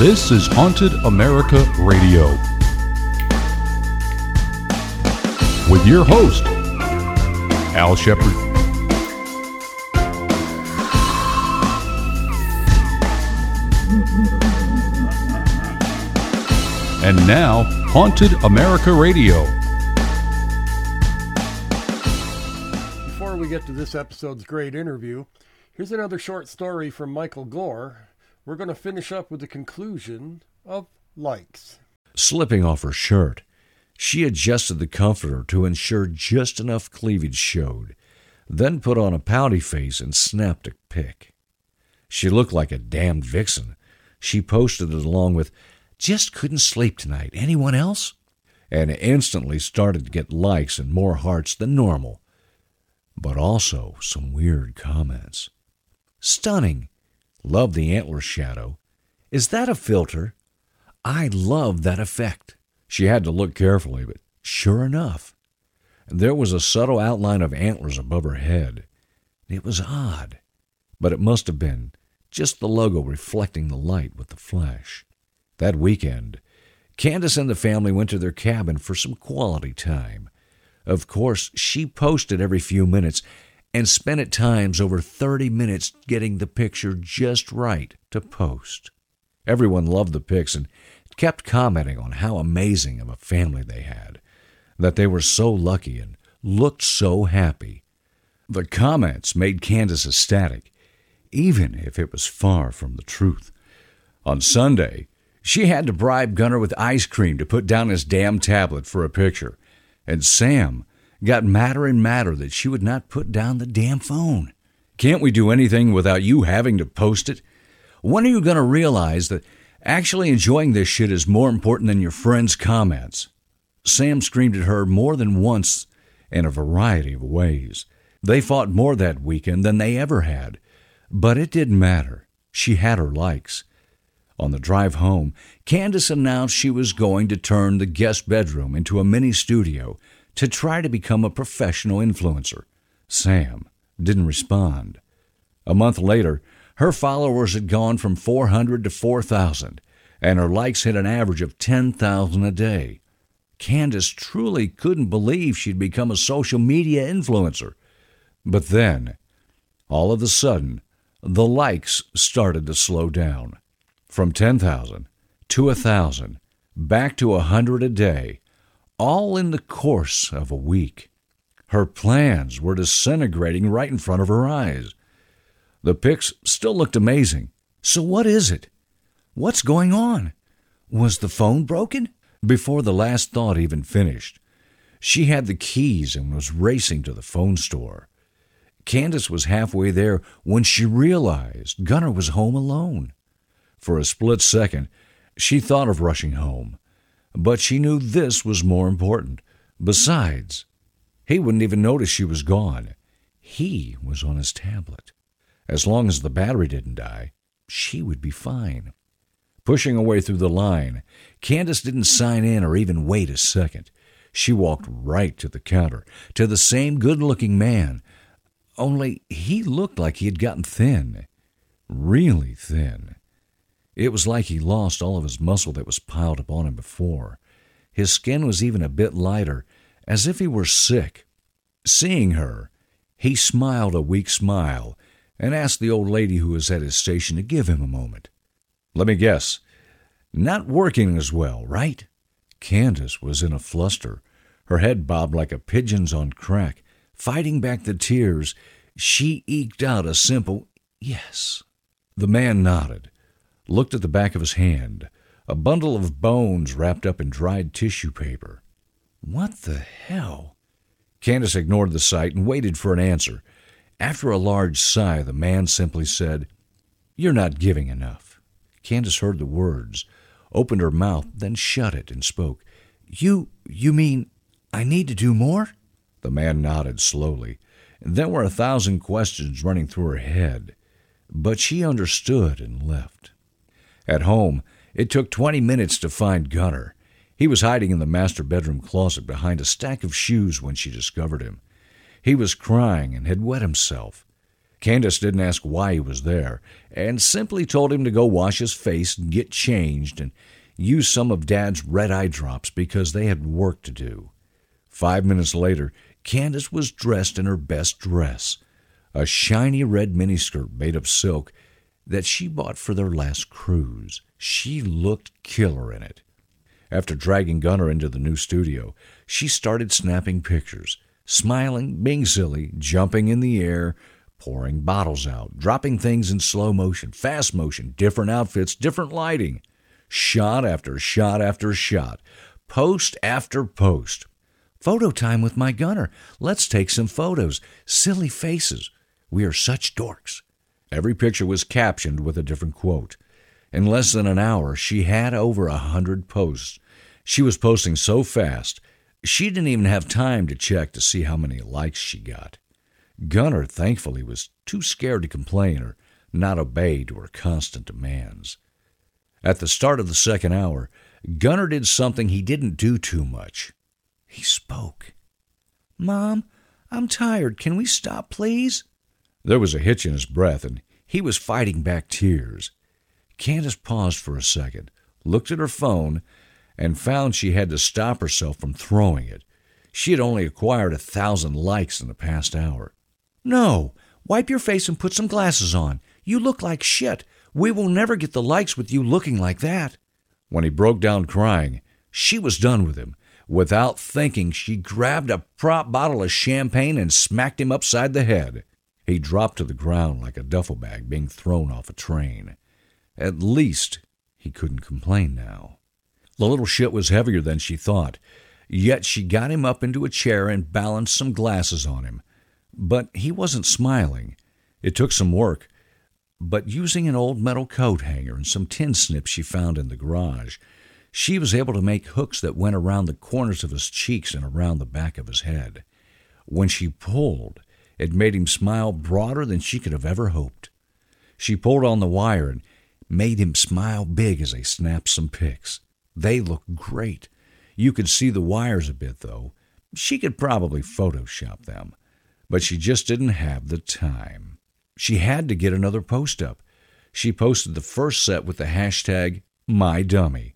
This is Haunted America Radio. With your host, Al Shepard. And now, Haunted America Radio. Before we get to this episode's great interview, here's another short story from Michael Gore. We're going to finish up with the conclusion of likes. Slipping off her shirt, she adjusted the comforter to ensure just enough cleavage showed, then put on a pouty face and snapped a pic. She looked like a damned vixen. She posted it along with, Just couldn't sleep tonight. Anyone else? And instantly started to get likes and more hearts than normal. But also some weird comments. Stunning. Love the antler shadow. Is that a filter? I love that effect. She had to look carefully, but sure enough, there was a subtle outline of antlers above her head. It was odd, but it must have been just the logo reflecting the light with the flash. That weekend, Candace and the family went to their cabin for some quality time. Of course, she posted every few minutes and spent at times over 30 minutes getting the picture just right to post. Everyone loved the pics and kept commenting on how amazing of a family they had, that they were so lucky and looked so happy. The comments made Candace ecstatic, even if it was far from the truth. On Sunday, she had to bribe Gunner with ice cream to put down his damn tablet for a picture, and Sam got madder and madder that she would not put down the damn phone. Can't we do anything without you having to post it? When are you going to realize that actually enjoying this shit is more important than your friends' comments? Sam screamed at her more than once in a variety of ways. They fought more that weekend than they ever had, but it didn't matter. She had her likes. On the drive home, Candace announced she was going to turn the guest bedroom into a mini studio to try to become a professional influencer. Sam didn't respond. A month later, her followers had gone from 400 to 4,000, and her likes hit an average of 10,000 a day. Candace truly couldn't believe she'd become a social media influencer. But then, all of a sudden, the likes started to slow down. From 10,000 to a 1,000, back to a 100 a day, all in the course of a week. Her plans were disintegrating right in front of her eyes. The pics still looked amazing. So what is it? What's going on? Was the phone broken? Before the last thought even finished, she had the keys and was racing to the phone store. Candace was halfway there when she realized Gunner was home alone. For a split second, she thought of rushing home, but she knew this was more important. Besides, he wouldn't even notice she was gone. He was on his tablet. As long as the battery didn't die, she would be fine. Pushing her way through the line, Candace didn't sign in or even wait a second. She walked right to the counter, to the same good looking man, only he looked like he had gotten thin. Really thin. It was like he lost all of his muscle that was piled upon him before. His skin was even a bit lighter, as if he were sick. Seeing her, he smiled a weak smile and asked the old lady who was at his station to give him a moment. Let me guess. Not working as well, right? Candace was in a fluster. Her head bobbed like a pigeon's on crack. Fighting back the tears, she eked out a simple yes. The man nodded, looked at the back of his hand, a bundle of bones wrapped up in dried tissue paper. What the hell? Candace ignored the sight and waited for an answer. After a large sigh, the man simply said, You're not giving enough. Candace heard the words, opened her mouth, then shut it and spoke. You, you mean I need to do more? The man nodded slowly. There were a thousand questions running through her head, but she understood and left. At home, it took 20 minutes to find Gunner. He was hiding in the master bedroom closet behind a stack of shoes when she discovered him. He was crying and had wet himself. Candace didn't ask why he was there, and simply told him to go wash his face and get changed and use some of Dad's red eye drops because they had work to do. Five minutes later, Candace was dressed in her best dress, a shiny red miniskirt made of silk that she bought for their last cruise. She looked killer in it. After dragging Gunner into the new studio, she started snapping pictures, smiling, being silly, jumping in the air, pouring bottles out, dropping things in slow motion, fast motion, different outfits, different lighting, shot after shot after shot, post after post. Photo time with my gunner. Let's take some photos. Silly faces. We are such dorks. Every picture was captioned with a different quote. In less than an hour, she had over a hundred posts. She was posting so fast, she didn't even have time to check to see how many likes she got. Gunner, thankfully, was too scared to complain or not obey to her constant demands. At the start of the second hour, Gunner did something he didn't do too much. He spoke. Mom, I'm tired. Can we stop, please? There was a hitch in his breath, and he was fighting back tears. Candace paused for a second, looked at her phone, and found she had to stop herself from throwing it. She had only acquired a thousand likes in the past hour. No, wipe your face and put some glasses on. You look like shit. We will never get the likes with you looking like that. When he broke down crying, she was done with him. Without thinking, she grabbed a prop bottle of champagne and smacked him upside the head. He dropped to the ground like a duffel bag being thrown off a train. At least he couldn't complain now. The little shit was heavier than she thought, yet she got him up into a chair and balanced some glasses on him. But he wasn't smiling. It took some work, but using an old metal coat hanger and some tin snips she found in the garage, she was able to make hooks that went around the corners of his cheeks and around the back of his head. When she pulled, it made him smile broader than she could have ever hoped. She pulled on the wire and made him smile big as they snapped some pics. They looked great. You could see the wires a bit, though. She could probably Photoshop them but she just didn't have the time. She had to get another post up. She posted the first set with the hashtag MyDummy.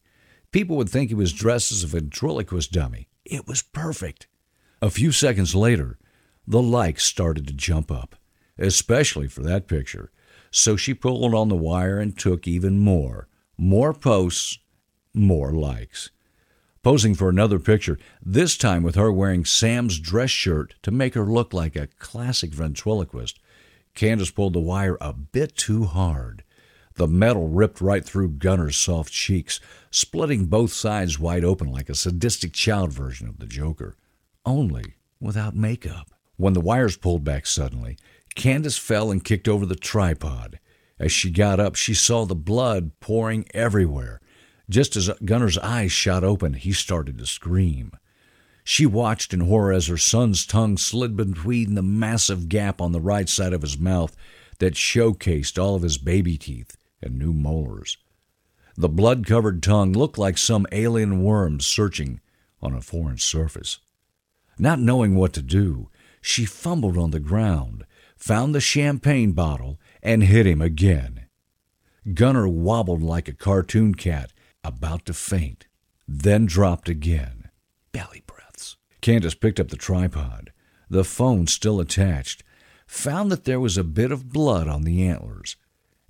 People would think he was dressed as a ventriloquist dummy. It was perfect. A few seconds later, the likes started to jump up, especially for that picture. So she pulled on the wire and took even more. More posts, more likes posing for another picture, this time with her wearing Sam's dress shirt to make her look like a classic ventriloquist. Candace pulled the wire a bit too hard. The metal ripped right through Gunner's soft cheeks, splitting both sides wide open like a sadistic child version of the Joker, only without makeup. When the wires pulled back suddenly, Candace fell and kicked over the tripod. As she got up, she saw the blood pouring everywhere. Just as Gunner's eyes shot open, he started to scream. She watched in horror as her son's tongue slid between the massive gap on the right side of his mouth that showcased all of his baby teeth and new molars. The blood covered tongue looked like some alien worm searching on a foreign surface. Not knowing what to do, she fumbled on the ground, found the champagne bottle, and hit him again. Gunner wobbled like a cartoon cat about to faint, then dropped again. Belly breaths. Candace picked up the tripod, the phone still attached, found that there was a bit of blood on the antlers.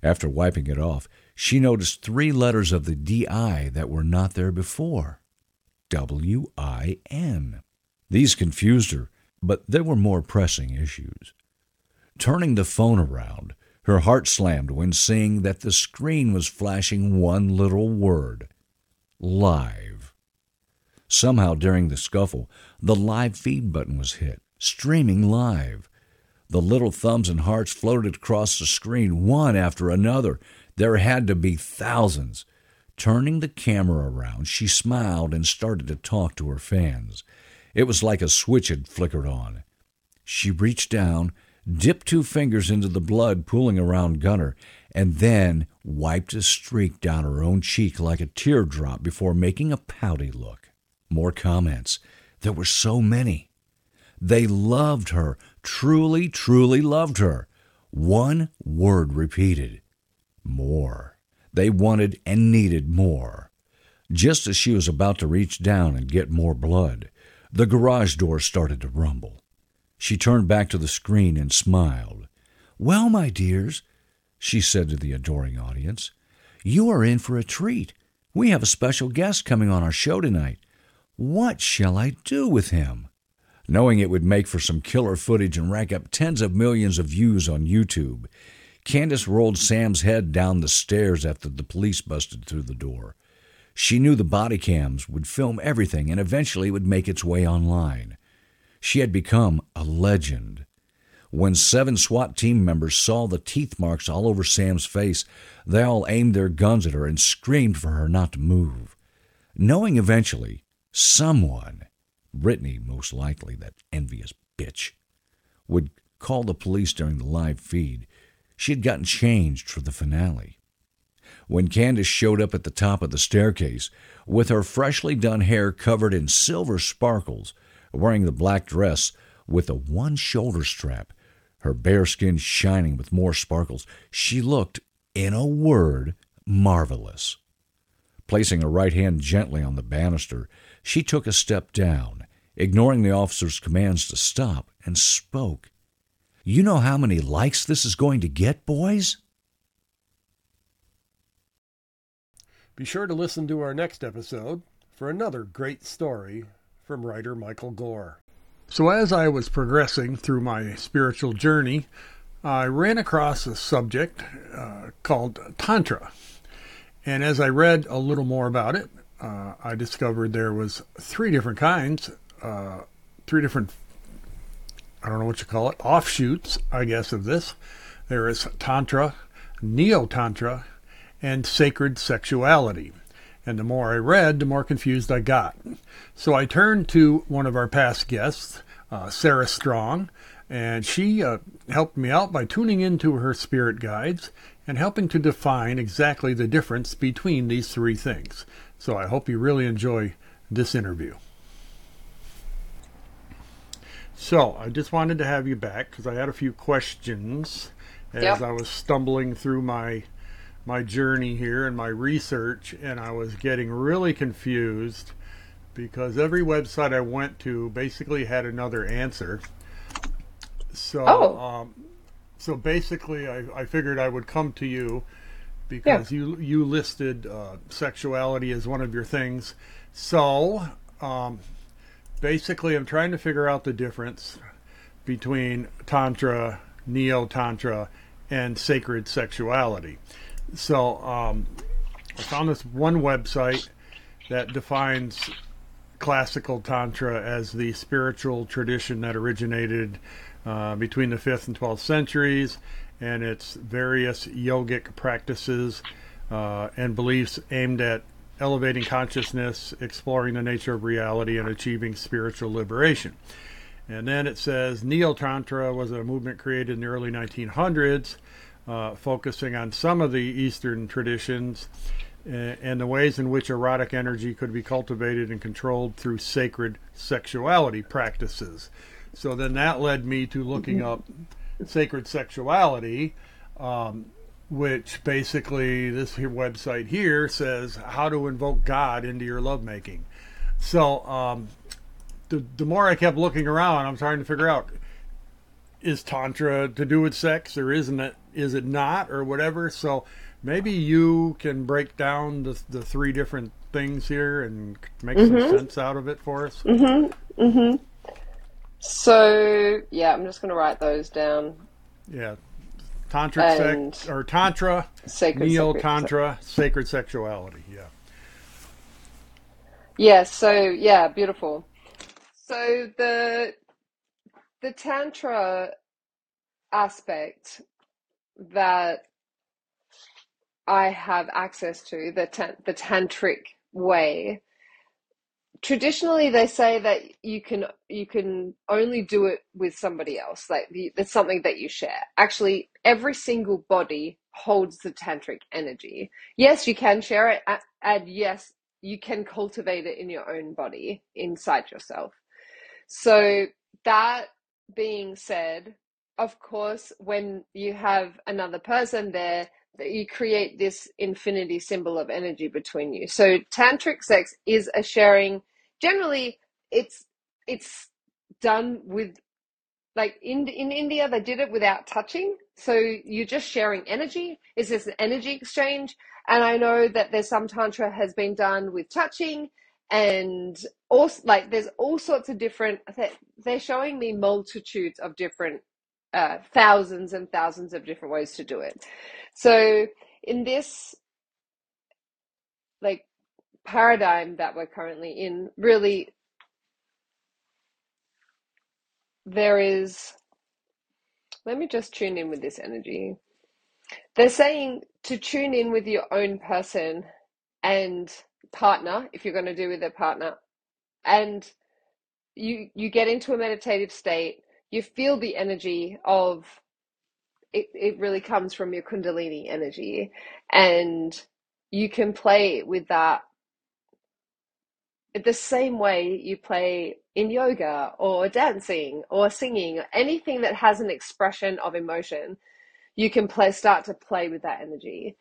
After wiping it off, she noticed three letters of the DI that were not there before W I N. These confused her, but there were more pressing issues. Turning the phone around, her heart slammed when seeing that the screen was flashing one little word live. Somehow during the scuffle, the live feed button was hit, streaming live. The little thumbs and hearts floated across the screen, one after another. There had to be thousands. Turning the camera around, she smiled and started to talk to her fans. It was like a switch had flickered on. She reached down, dipped two fingers into the blood pooling around Gunner, and then wiped a streak down her own cheek like a teardrop before making a pouty look. More comments. There were so many. They loved her, truly, truly loved her. One word repeated more. They wanted and needed more. Just as she was about to reach down and get more blood, the garage door started to rumble. She turned back to the screen and smiled. Well, my dears, she said to the adoring audience, you are in for a treat. We have a special guest coming on our show tonight. What shall I do with him? Knowing it would make for some killer footage and rack up tens of millions of views on YouTube, Candace rolled Sam's head down the stairs after the police busted through the door. She knew the body cams would film everything and eventually would make its way online. She had become a legend. When seven SWAT team members saw the teeth marks all over Sam's face, they all aimed their guns at her and screamed for her not to move. Knowing eventually someone, Brittany most likely, that envious bitch, would call the police during the live feed, she had gotten changed for the finale. When Candace showed up at the top of the staircase, with her freshly done hair covered in silver sparkles, wearing the black dress with the one shoulder strap, her bare skin shining with more sparkles, she looked, in a word, marvelous. Placing her right hand gently on the banister, she took a step down, ignoring the officer's commands to stop, and spoke. You know how many likes this is going to get, boys? Be sure to listen to our next episode for another great story from writer Michael Gore. So, as I was progressing through my spiritual journey, I ran across a subject uh, called Tantra. And as I read a little more about it, uh, I discovered there was three different kinds, uh, three different I don't know what you call it, offshoots, I guess, of this. There is Tantra, Neo Tantra, and sacred sexuality. And the more I read, the more confused I got. So I turned to one of our past guests, uh, Sarah Strong, and she uh, helped me out by tuning into her spirit guides and helping to define exactly the difference between these three things. So I hope you really enjoy this interview. So I just wanted to have you back because I had a few questions as yep. I was stumbling through my my journey here and my research, and I was getting really confused because every website I went to basically had another answer. So, oh. um, so basically, I, I figured I would come to you because yeah. you you listed uh, sexuality as one of your things. So, um, basically, I'm trying to figure out the difference between Tantra, Neo Tantra, and sacred sexuality. So um, I found this one website that defines classical Tantra as the spiritual tradition that originated uh, between the 5th and 12th centuries and its various yogic practices uh, and beliefs aimed at elevating consciousness, exploring the nature of reality, and achieving spiritual liberation. And then it says Neo Tantra was a movement created in the early 1900s, uh, focusing on some of the Eastern traditions and, and the ways in which erotic energy could be cultivated and controlled through sacred sexuality practices. So then that led me to looking up sacred sexuality. Um, which basically this website here says how to invoke God into your lovemaking. So um, the the more I kept looking around, I'm trying to figure out is tantra to do with sex or isn't it? Is it not or whatever? So maybe you can break down the the three different things here and make mm-hmm. some sense out of it for us. Mm-hmm. Mm-hmm. So yeah, I'm just going to write those down. Yeah, tantric sex or tantra, neo tantra, sacred sexuality. Yeah. Yeah. So yeah, beautiful. So the the tantra aspect that I have access to the the tantric way traditionally they say that you can you can only do it with somebody else like it's something that you share. Actually every single body holds the tantric energy. Yes you can share it and yes you can cultivate it in your own body inside yourself. So that being said of course, when you have another person there, that you create this infinity symbol of energy between you. So tantric sex is a sharing. Generally, it's it's done with like in in India they did it without touching. So you're just sharing energy. It's just an energy exchange. And I know that there's some tantra has been done with touching and also like there's all sorts of different they're showing me multitudes of different uh, thousands and thousands of different ways to do it. So in this like paradigm that we're currently in really there is let me just tune in with this energy. They're saying to tune in with your own person and partner if you're going to do with a partner and you you get into a meditative state you feel the energy of it, it really comes from your kundalini energy and you can play with that the same way you play in yoga or dancing or singing anything that has an expression of emotion you can play start to play with that energy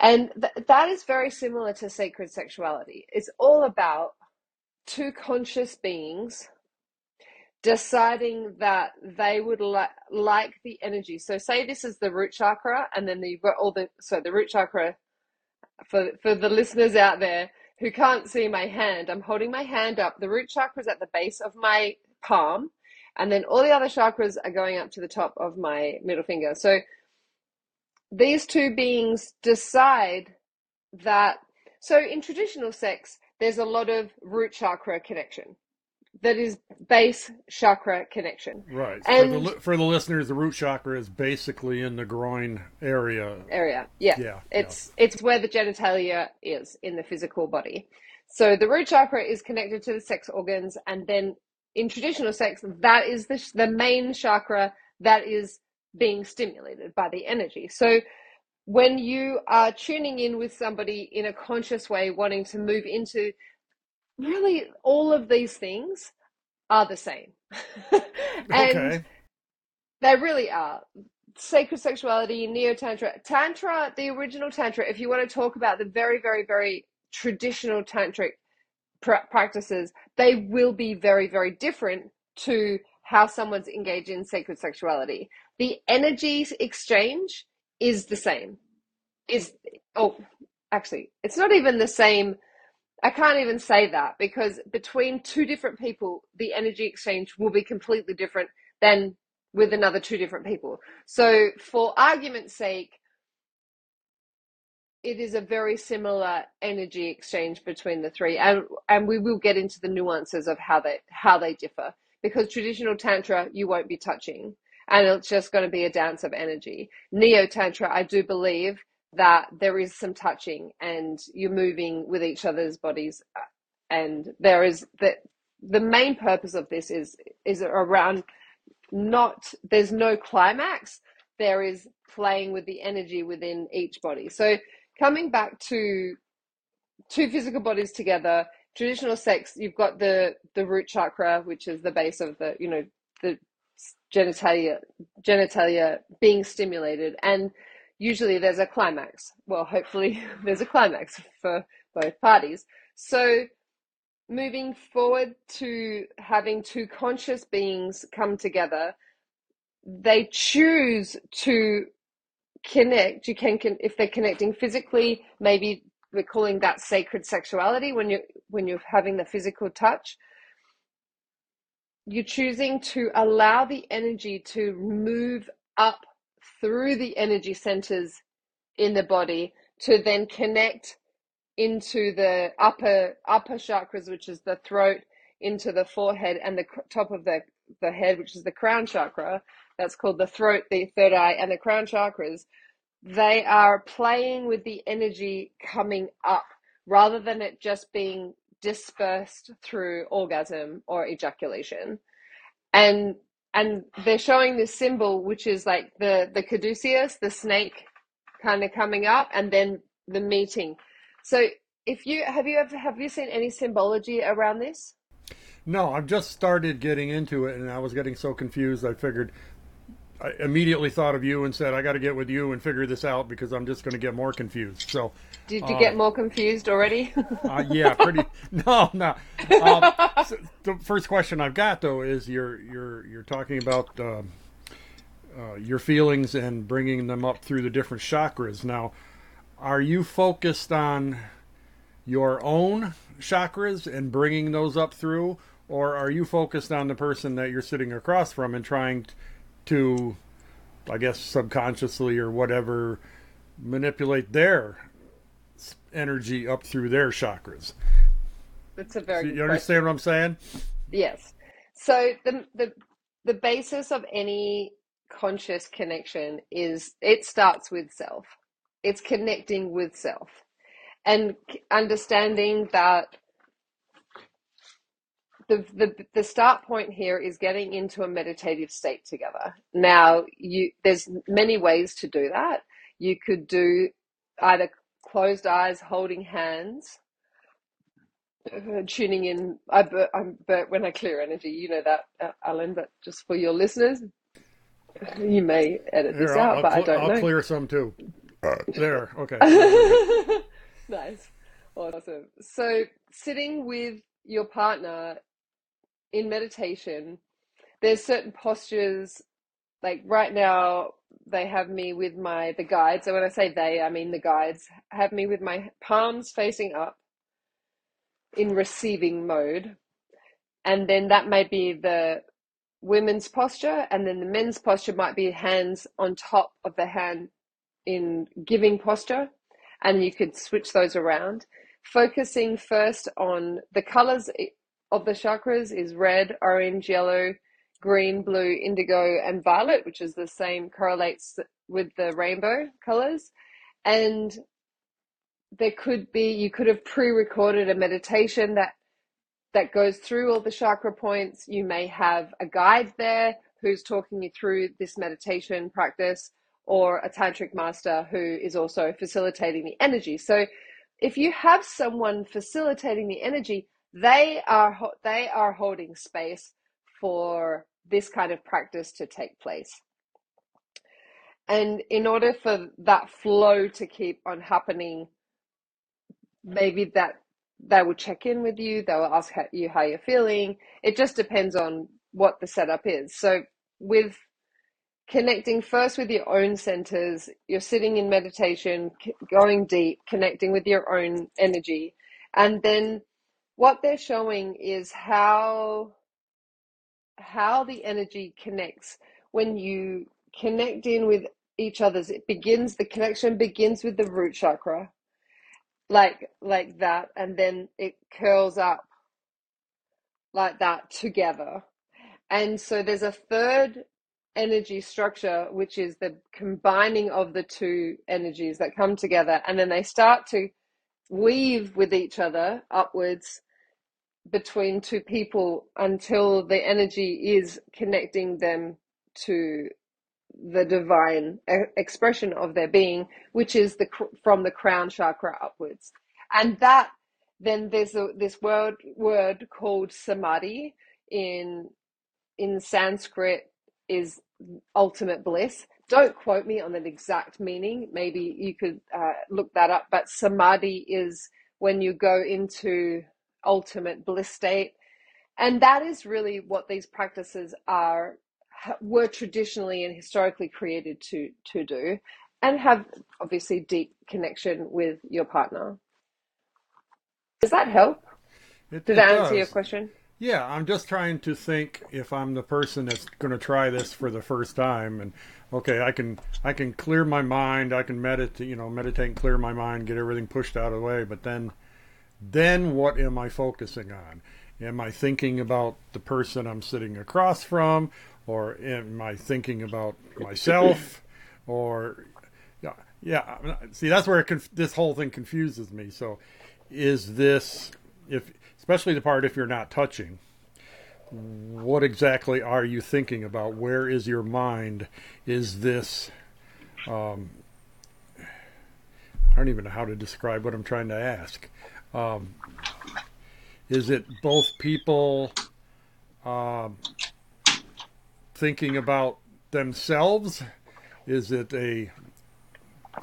and th- that is very similar to sacred sexuality. It's all about two conscious beings deciding that they would li- like the energy. So, say this is the root chakra, and then you've got all the so the root chakra. For for the listeners out there who can't see my hand, I'm holding my hand up. The root chakra is at the base of my palm, and then all the other chakras are going up to the top of my middle finger. So these two beings decide that so in traditional sex there's a lot of root chakra connection. That is base chakra connection. Right. And for the, for the listeners the root chakra is basically in the groin area. Area. Yeah. Yeah it's yeah. it's where the genitalia is in the physical body. So the root chakra is connected to the sex organs and then in traditional sex that is the, the main chakra that is being stimulated by the energy. So when you are tuning in with somebody in a conscious way, wanting to move into really all of these things are the same. and okay. they really are. Sacred sexuality, neo tantra, tantra, the original tantra, if you want to talk about the very, very, very traditional tantric pr- practices, they will be very, very different to how someone's engaged in sacred sexuality. The energy exchange is the same. Is oh, actually, it's not even the same. I can't even say that because between two different people, the energy exchange will be completely different than with another two different people. So, for argument's sake, it is a very similar energy exchange between the three, and and we will get into the nuances of how they how they differ because traditional tantra you won't be touching and it's just going to be a dance of energy. Neo tantra i do believe that there is some touching and you're moving with each other's bodies uh, and there is that the main purpose of this is is around not there's no climax there is playing with the energy within each body. So coming back to two physical bodies together traditional sex, you've got the the root chakra, which is the base of the you know the genitalia genitalia being stimulated, and usually there's a climax. Well, hopefully there's a climax for both parties. So moving forward to having two conscious beings come together, they choose to connect. You can, can if they're connecting physically, maybe we're calling that sacred sexuality when you when you're having the physical touch you're choosing to allow the energy to move up through the energy centers in the body to then connect into the upper upper chakras which is the throat into the forehead and the top of the the head which is the crown chakra. That's called the throat the third eye and the crown chakras. They are playing with the energy coming up rather than it just being dispersed through orgasm or ejaculation. And and they're showing this symbol which is like the the caduceus, the snake kind of coming up and then the meeting. So if you have you ever have you seen any symbology around this? No, I've just started getting into it and I was getting so confused I figured I immediately thought of you and said, I got to get with you and figure this out because I'm just going to get more confused. So, did you uh, get more confused already? uh, yeah, pretty. No, no. Um, so the first question I've got though is you're you're you're talking about um, uh, your feelings and bringing them up through the different chakras. Now, are you focused on your own chakras and bringing those up through, or are you focused on the person that you're sitting across from and trying to, I guess, subconsciously or whatever, manipulate their energy up through their chakras? That's a very. So you understand what I'm saying? Yes. So the the the basis of any conscious connection is it starts with self. It's connecting with self and understanding that the, the the start point here is getting into a meditative state together. Now, you there's many ways to do that. You could do either closed eyes, holding hands, uh, tuning in. I but I'm but when I clear energy, you know that, uh, Alan. But just for your listeners, you may edit this Here, out, I'll, but I'll I don't know. I'll know. clear some too. there, okay. nice, awesome. So sitting with your partner in meditation, there's certain postures. Like right now, they have me with my the guides. So when I say they, I mean the guides have me with my palms facing up in receiving mode, and then that may be the women's posture, and then the men's posture might be hands on top of the hand in giving posture, and you could switch those around. Focusing first on the colors of the chakras is red, orange, yellow, green, blue, indigo, and violet, which is the same, correlates with the rainbow colors. And there could be, you could have pre recorded a meditation that that goes through all the chakra points. You may have a guide there who's talking you through this meditation practice, or a tantric master who is also facilitating the energy. So, if you have someone facilitating the energy, they are they are holding space for this kind of practice to take place. And in order for that flow to keep on happening, maybe that they will check in with you, they will ask you how you're feeling. It just depends on what the setup is. So, with connecting first with your own centers, you're sitting in meditation, going deep, connecting with your own energy, and then what they're showing is how how the energy connects. When you connect in with each other's it begins the connection begins with the root chakra like like that and then it curls up like that together. And so there's a third energy structure which is the combining of the two energies that come together and then they start to weave with each other upwards between two people until the energy is connecting them to the divine expression of their being, which is the from the crown chakra upwards, and that then there's a, this word word called samadhi in in Sanskrit is ultimate bliss. Don't quote me on an exact meaning. Maybe you could uh, look that up. But samadhi is when you go into ultimate bliss state. And that is really what these practices are were traditionally and historically created to to do and have obviously deep connection with your partner. Does that help? It, Did it that answer your question? Yeah, I'm just trying to think if I'm the person that's going to try this for the first time and okay, I can I can clear my mind, I can meditate, you know, meditate and clear my mind, get everything pushed out of the way, but then then what am I focusing on? Am I thinking about the person I'm sitting across from, or am I thinking about myself, or yeah, yeah. See, that's where conf- this whole thing confuses me. So, is this if especially the part if you're not touching? What exactly are you thinking about? Where is your mind? Is this um, I don't even know how to describe what I'm trying to ask. Um, is it both people uh, thinking about themselves? Is it a,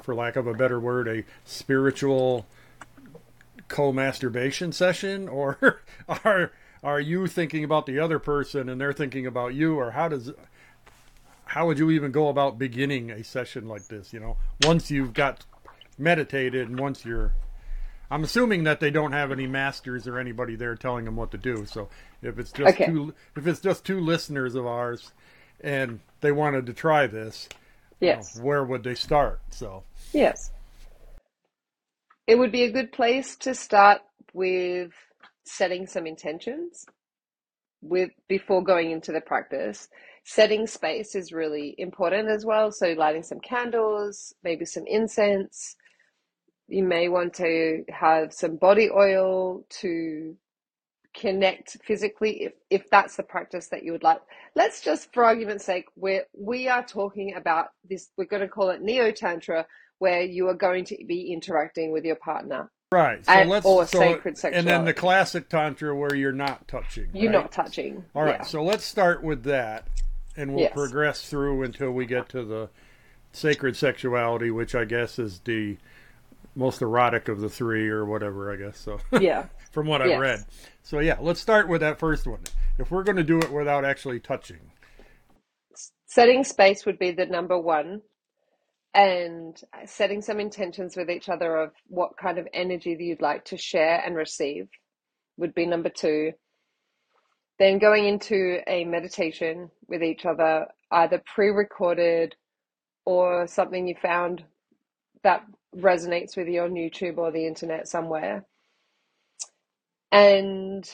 for lack of a better word, a spiritual co-masturbation session, or are are you thinking about the other person and they're thinking about you, or how does how would you even go about beginning a session like this? You know, once you've got meditated and once you're I'm assuming that they don't have any masters or anybody there telling them what to do. So if it's just okay. two, if it's just two listeners of ours, and they wanted to try this, yes, you know, where would they start? So yes, it would be a good place to start with setting some intentions with before going into the practice. Setting space is really important as well. So lighting some candles, maybe some incense you may want to have some body oil to connect physically if, if that's the practice that you would like. Let's just, for argument's sake, we we are talking about this, we're going to call it Neo Tantra, where you are going to be interacting with your partner. Right. So and, let's or so, sacred sexuality. And then the classic tantra where you're not touching. You're right? not touching. All right. Yeah. So let's start with that, and we'll yes. progress through until we get to the sacred sexuality, which I guess is the most erotic of the three or whatever i guess so. Yeah. From what i've read. So yeah let's start with that first one. If we're going to do it without actually touching. Setting space would be the number one and setting some intentions with each other of what kind of energy that you'd like to share and receive would be number two. Then going into a meditation with each other either pre-recorded or something you found that resonates with you on YouTube or the internet somewhere. And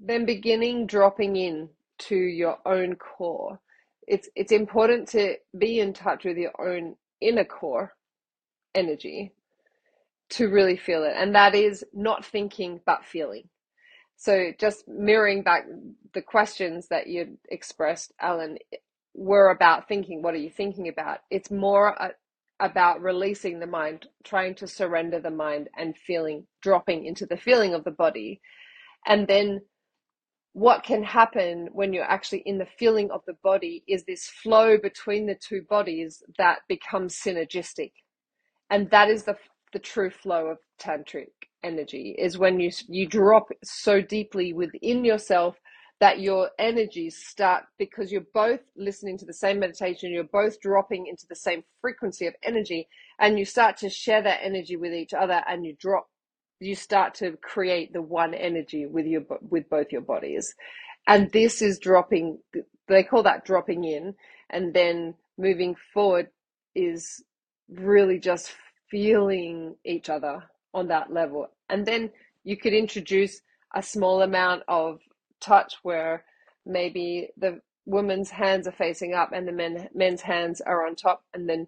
then beginning dropping in to your own core. It's it's important to be in touch with your own inner core energy to really feel it. And that is not thinking but feeling. So just mirroring back the questions that you expressed, Alan, were about thinking. What are you thinking about? It's more about releasing the mind, trying to surrender the mind and feeling, dropping into the feeling of the body. And then what can happen when you're actually in the feeling of the body is this flow between the two bodies that becomes synergistic. And that is the, the true flow of tantric energy is when you you drop so deeply within yourself that your energies start because you're both listening to the same meditation, you're both dropping into the same frequency of energy, and you start to share that energy with each other, and you drop, you start to create the one energy with your with both your bodies, and this is dropping. They call that dropping in, and then moving forward is really just feeling each other on that level, and then you could introduce a small amount of touch where maybe the woman's hands are facing up and the men men's hands are on top and then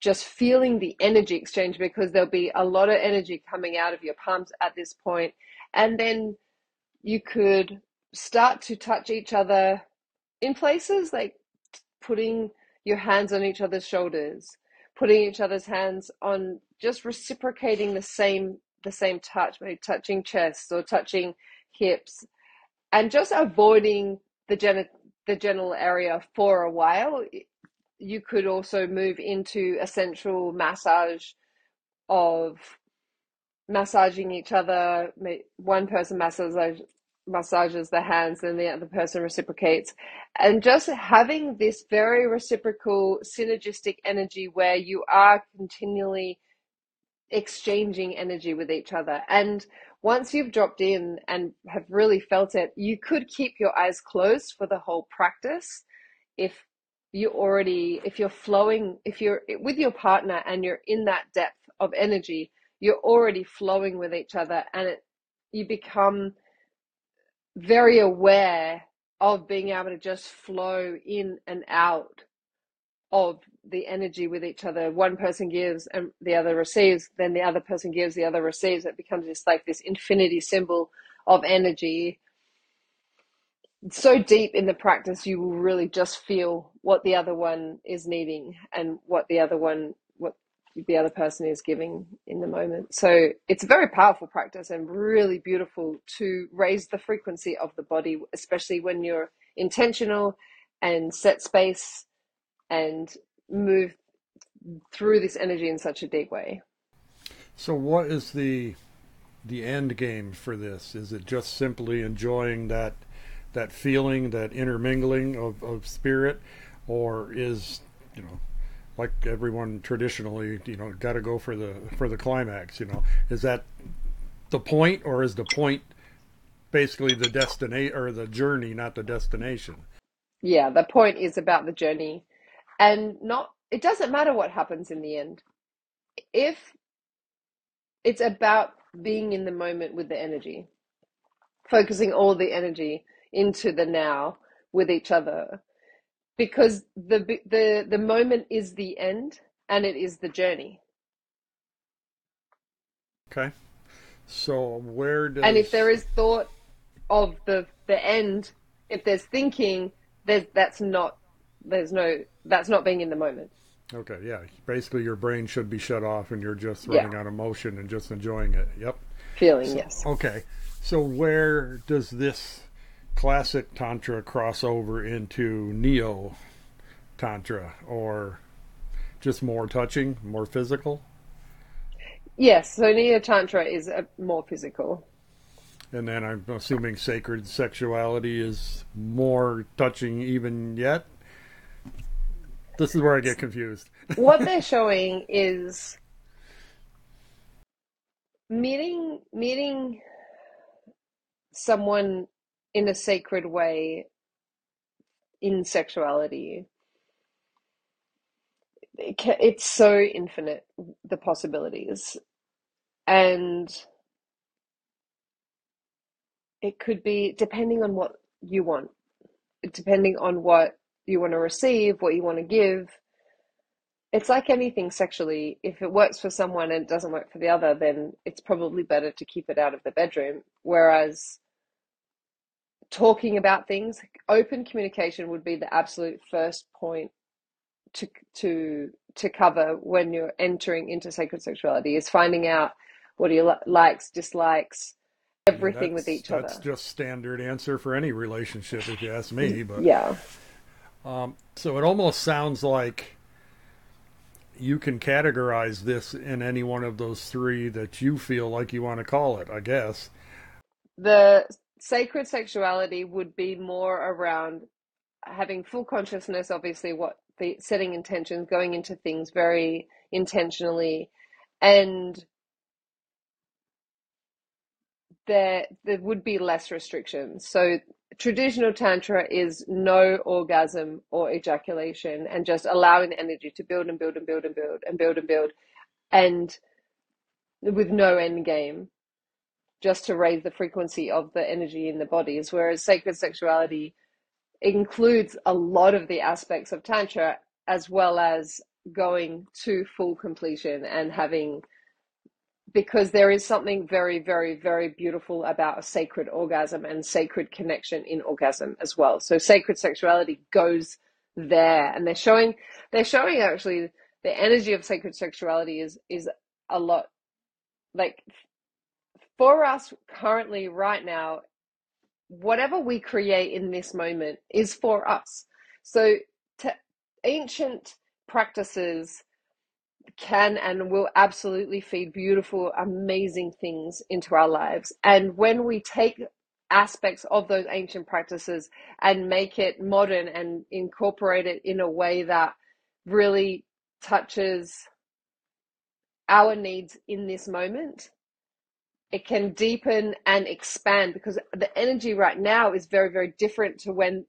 just feeling the energy exchange because there'll be a lot of energy coming out of your palms at this point. And then you could start to touch each other in places like putting your hands on each other's shoulders putting each other's hands on just reciprocating the same the same touch maybe touching chests or touching hips and just avoiding the gen- the general area for a while you could also move into a central massage of massaging each other one person massages massages the hands and the other person reciprocates and just having this very reciprocal synergistic energy where you are continually exchanging energy with each other. And once you've dropped in and have really felt it, you could keep your eyes closed for the whole practice if you already if you're flowing if you're with your partner and you're in that depth of energy you're already flowing with each other and it, you become very aware of being able to just flow in and out of the energy with each other. One person gives and the other receives, then the other person gives, the other receives. It becomes just like this infinity symbol of energy. So deep in the practice, you will really just feel what the other one is needing and what the other one, what the other person is giving in the moment. So it's a very powerful practice and really beautiful to raise the frequency of the body, especially when you're intentional and set space and move through this energy in such a deep way. So, what is the the end game for this? Is it just simply enjoying that that feeling, that intermingling of, of spirit, or is you know like everyone traditionally you know got to go for the for the climax? You know, is that the point, or is the point basically the destination or the journey, not the destination? Yeah, the point is about the journey, and not. It doesn't matter what happens in the end. If it's about being in the moment with the energy, focusing all the energy into the now with each other, because the the the moment is the end and it is the journey. Okay. So where does and if there is thought of the the end, if there's thinking, there's that's not there's no that's not being in the moment. Okay, yeah. Basically, your brain should be shut off, and you're just running yeah. on emotion and just enjoying it. Yep. Feeling, so, yes. Okay. So, where does this classic Tantra cross over into Neo Tantra or just more touching, more physical? Yes. So, Neo Tantra is uh, more physical. And then I'm assuming sacred sexuality is more touching even yet? This is where I get confused. what they're showing is meeting meeting someone in a sacred way in sexuality it's so infinite the possibilities and it could be depending on what you want depending on what you want to receive, what you want to give. It's like anything sexually. If it works for someone and it doesn't work for the other, then it's probably better to keep it out of the bedroom. Whereas talking about things, open communication would be the absolute first point to to to cover when you're entering into sacred sexuality is finding out what he likes, dislikes, everything with each that's other. That's just standard answer for any relationship, if you ask me. But yeah, um, so it almost sounds like you can categorize this in any one of those three that you feel like you want to call it, I guess. The sacred sexuality would be more around having full consciousness, obviously, what the setting intentions, going into things very intentionally, and there there would be less restrictions. So traditional tantra is no orgasm or ejaculation and just allowing the energy to build and build and build and build and build and build and with no end game just to raise the frequency of the energy in the bodies whereas sacred sexuality includes a lot of the aspects of tantra as well as going to full completion and having because there is something very, very, very beautiful about a sacred orgasm and sacred connection in orgasm as well. So sacred sexuality goes there, and they're showing they're showing actually the energy of sacred sexuality is is a lot like for us currently right now whatever we create in this moment is for us so ancient practices can and will absolutely feed beautiful, amazing things into our lives. And when we take aspects of those ancient practices and make it modern and incorporate it in a way that really touches our needs in this moment, it can deepen and expand because the energy right now is very, very different to when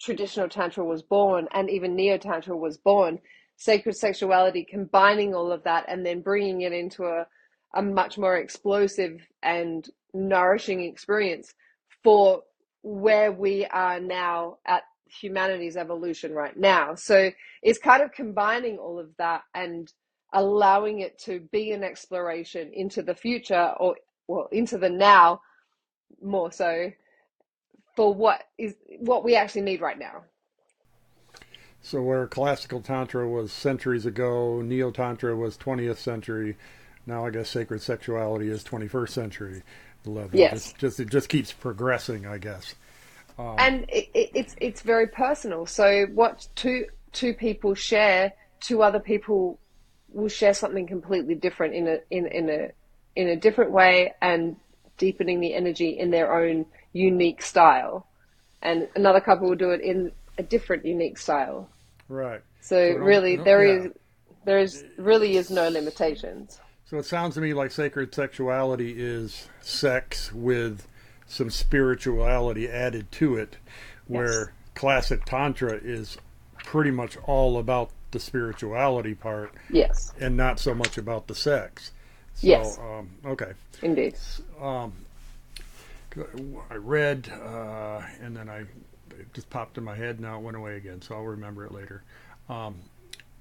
traditional Tantra was born and even Neo Tantra was born sacred sexuality, combining all of that and then bringing it into a, a much more explosive and nourishing experience for where we are now at humanity's evolution right now. So it's kind of combining all of that and allowing it to be an exploration into the future or well into the now more so for what is what we actually need right now. So where classical tantra was centuries ago, neo tantra was 20th century. Now I guess sacred sexuality is 21st century level. Yes. Just, just it just keeps progressing, I guess. um, and it, it, it's it's very personal. So what two two people share, two other people will share something completely different in a in in a in a different way and deepening the energy in their own unique style, and another couple will do it in a different unique style. Right. So, so really, there yeah. is there is really is no limitations. So it sounds to me like sacred sexuality is sex with some spirituality added to it, where yes. classic tantra is pretty much all about the spirituality part. Yes. And not so much about the sex. So, yes. Um, okay. Indeed. Um, I read, uh, and then I it just popped in my head. Now it went away again, so I'll remember it later. Um,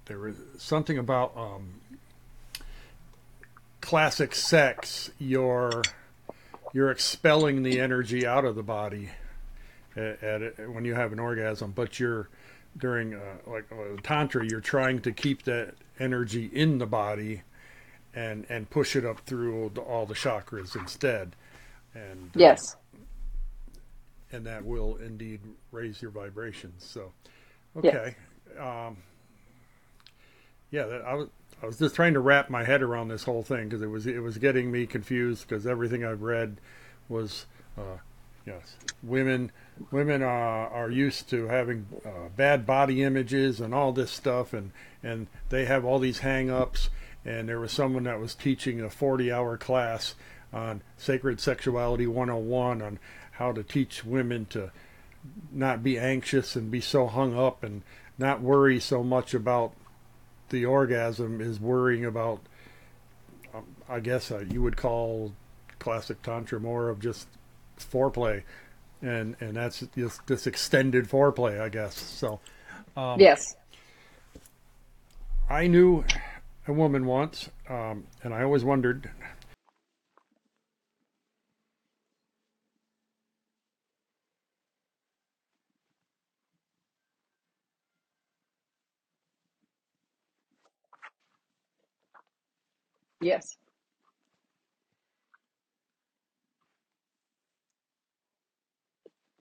there was something about um, classic sex. You're you're expelling the energy out of the body at, at when you have an orgasm, but you're during uh, like uh, tantra, you're trying to keep that energy in the body and and push it up through the, all the chakras instead. And uh, yes, and that will indeed raise your vibrations. So, okay, yes. um, yeah, that, I was I was just trying to wrap my head around this whole thing because it was it was getting me confused because everything I've read was uh, yes women women uh, are used to having uh, bad body images and all this stuff and and they have all these hang-ups and there was someone that was teaching a 40 hour class on sacred sexuality 101 on how to teach women to not be anxious and be so hung up and not worry so much about the orgasm is worrying about um, I guess uh, you would call classic tantra more of just foreplay. And and that's just this extended foreplay I guess. So um, yes. I knew a woman once um, and I always wondered Yes.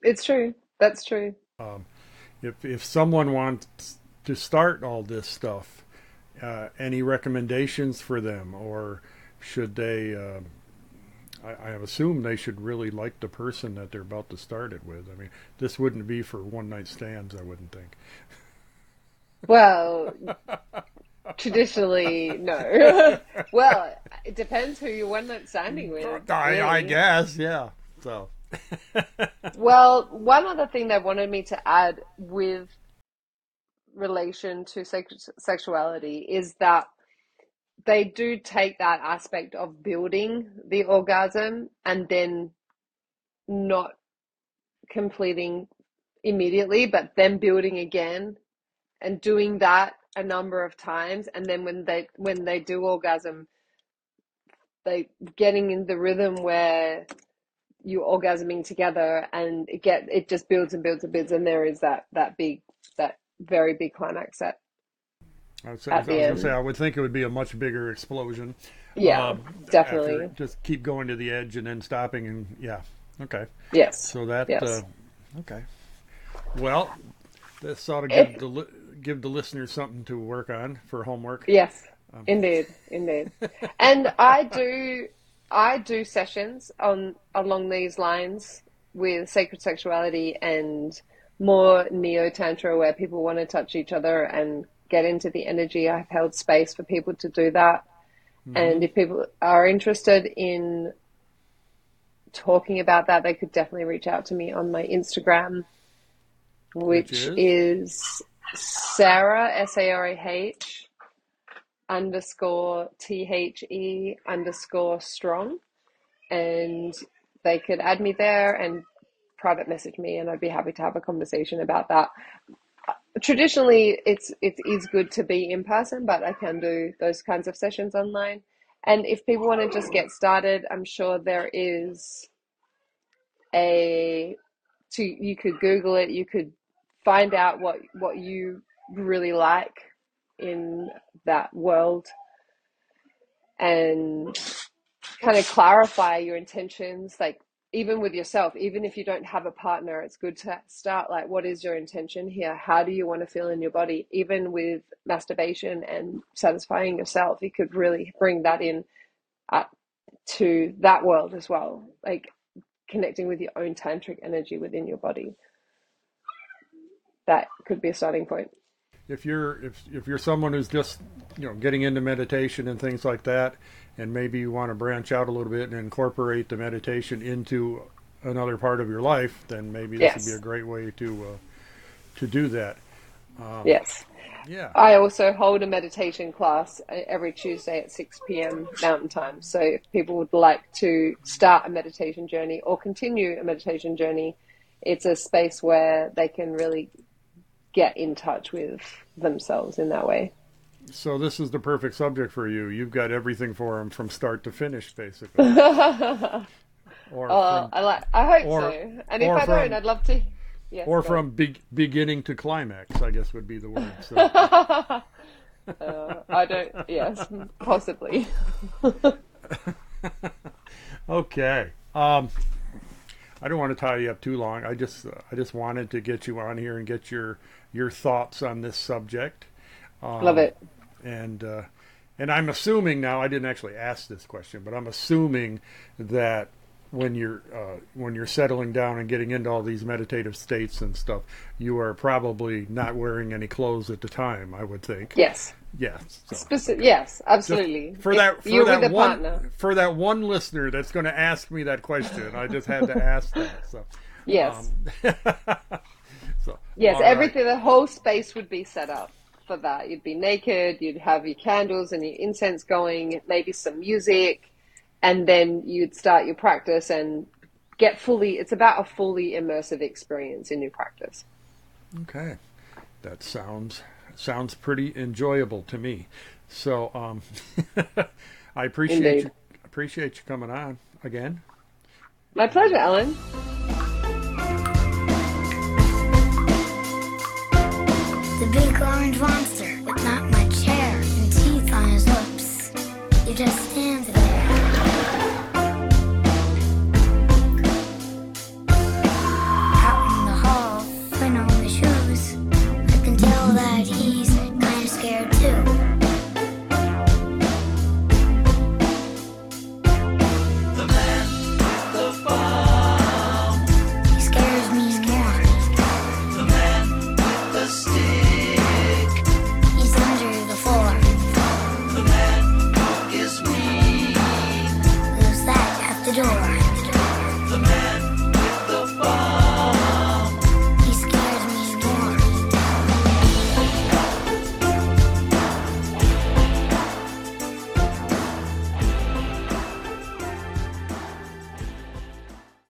It's true. That's true. Um, if if someone wants to start all this stuff, uh, any recommendations for them, or should they? Uh, I, I assume they should really like the person that they're about to start it with. I mean, this wouldn't be for one night stands. I wouldn't think. Well, Traditionally, no. well, it depends who you're one night standing with. I, really. I guess, yeah. So. well, one other thing they wanted me to add with relation to sex- sexuality is that they do take that aspect of building the orgasm and then not completing immediately, but then building again and doing that a number of times and then when they when they do orgasm they getting in the rhythm where you're orgasming together and it get it just builds and builds and builds and there is that that big that very big climax at I would say, I, was gonna say, I would think it would be a much bigger explosion. Yeah, um, definitely. Just keep going to the edge and then stopping, and yeah, okay. Yes. So that, yes. Uh, okay. Well, this ought to give if, the give the listeners something to work on for homework. Yes, um. indeed, indeed. and I do, I do sessions on along these lines with sacred sexuality and more neo tantra where people want to touch each other and get into the energy. I've held space for people to do that. Mm-hmm. And if people are interested in talking about that, they could definitely reach out to me on my Instagram, which, which is? is Sarah, S A R A H underscore T H E underscore strong. And they could add me there and private message me, and I'd be happy to have a conversation about that. Traditionally, it's it is good to be in person, but I can do those kinds of sessions online. And if people want to just get started, I'm sure there is a to you could Google it, you could find out what what you really like in that world and kind of clarify your intentions like even with yourself, even if you don't have a partner, it's good to start like, what is your intention here? How do you want to feel in your body? Even with masturbation and satisfying yourself, you could really bring that in uh, to that world as well, like connecting with your own tantric energy within your body. That could be a starting point. If you're if if you're someone who's just you know getting into meditation and things like that, and maybe you want to branch out a little bit and incorporate the meditation into another part of your life, then maybe this yes. would be a great way to uh, to do that. Um, yes. Yeah. I also hold a meditation class uh, every Tuesday at 6 p.m. Mountain Time. So if people would like to start a meditation journey or continue a meditation journey, it's a space where they can really get in touch with themselves in that way. So this is the perfect subject for you. You've got everything for them from start to finish, basically. or uh, from, I like. I hope or, so. And if I from, don't, I'd love to. Yes, or from be- beginning to climax, I guess would be the word. So. uh, I don't. Yes, possibly. okay. Um, I don't want to tie you up too long. I just, uh, I just wanted to get you on here and get your your thoughts on this subject. Um, Love it and uh, and I'm assuming now I didn't actually ask this question, but I'm assuming that when you're uh, when you're settling down and getting into all these meditative states and stuff, you are probably not wearing any clothes at the time. I would think. Yes. Yes. So. Speci- yes, absolutely. Just for that, for that one, partner. for that one listener that's going to ask me that question, I just had to ask that. So. Yes. Um, so. Yes, everything. Right. The whole space would be set up for that. You'd be naked, you'd have your candles and your incense going, maybe some music, and then you'd start your practice and get fully, it's about a fully immersive experience in your practice. Okay. That sounds sounds pretty enjoyable to me. So um, I appreciate Indeed. you appreciate you coming on again. My pleasure, Ellen. The big orange monster with not much hair and teeth on his lips. You just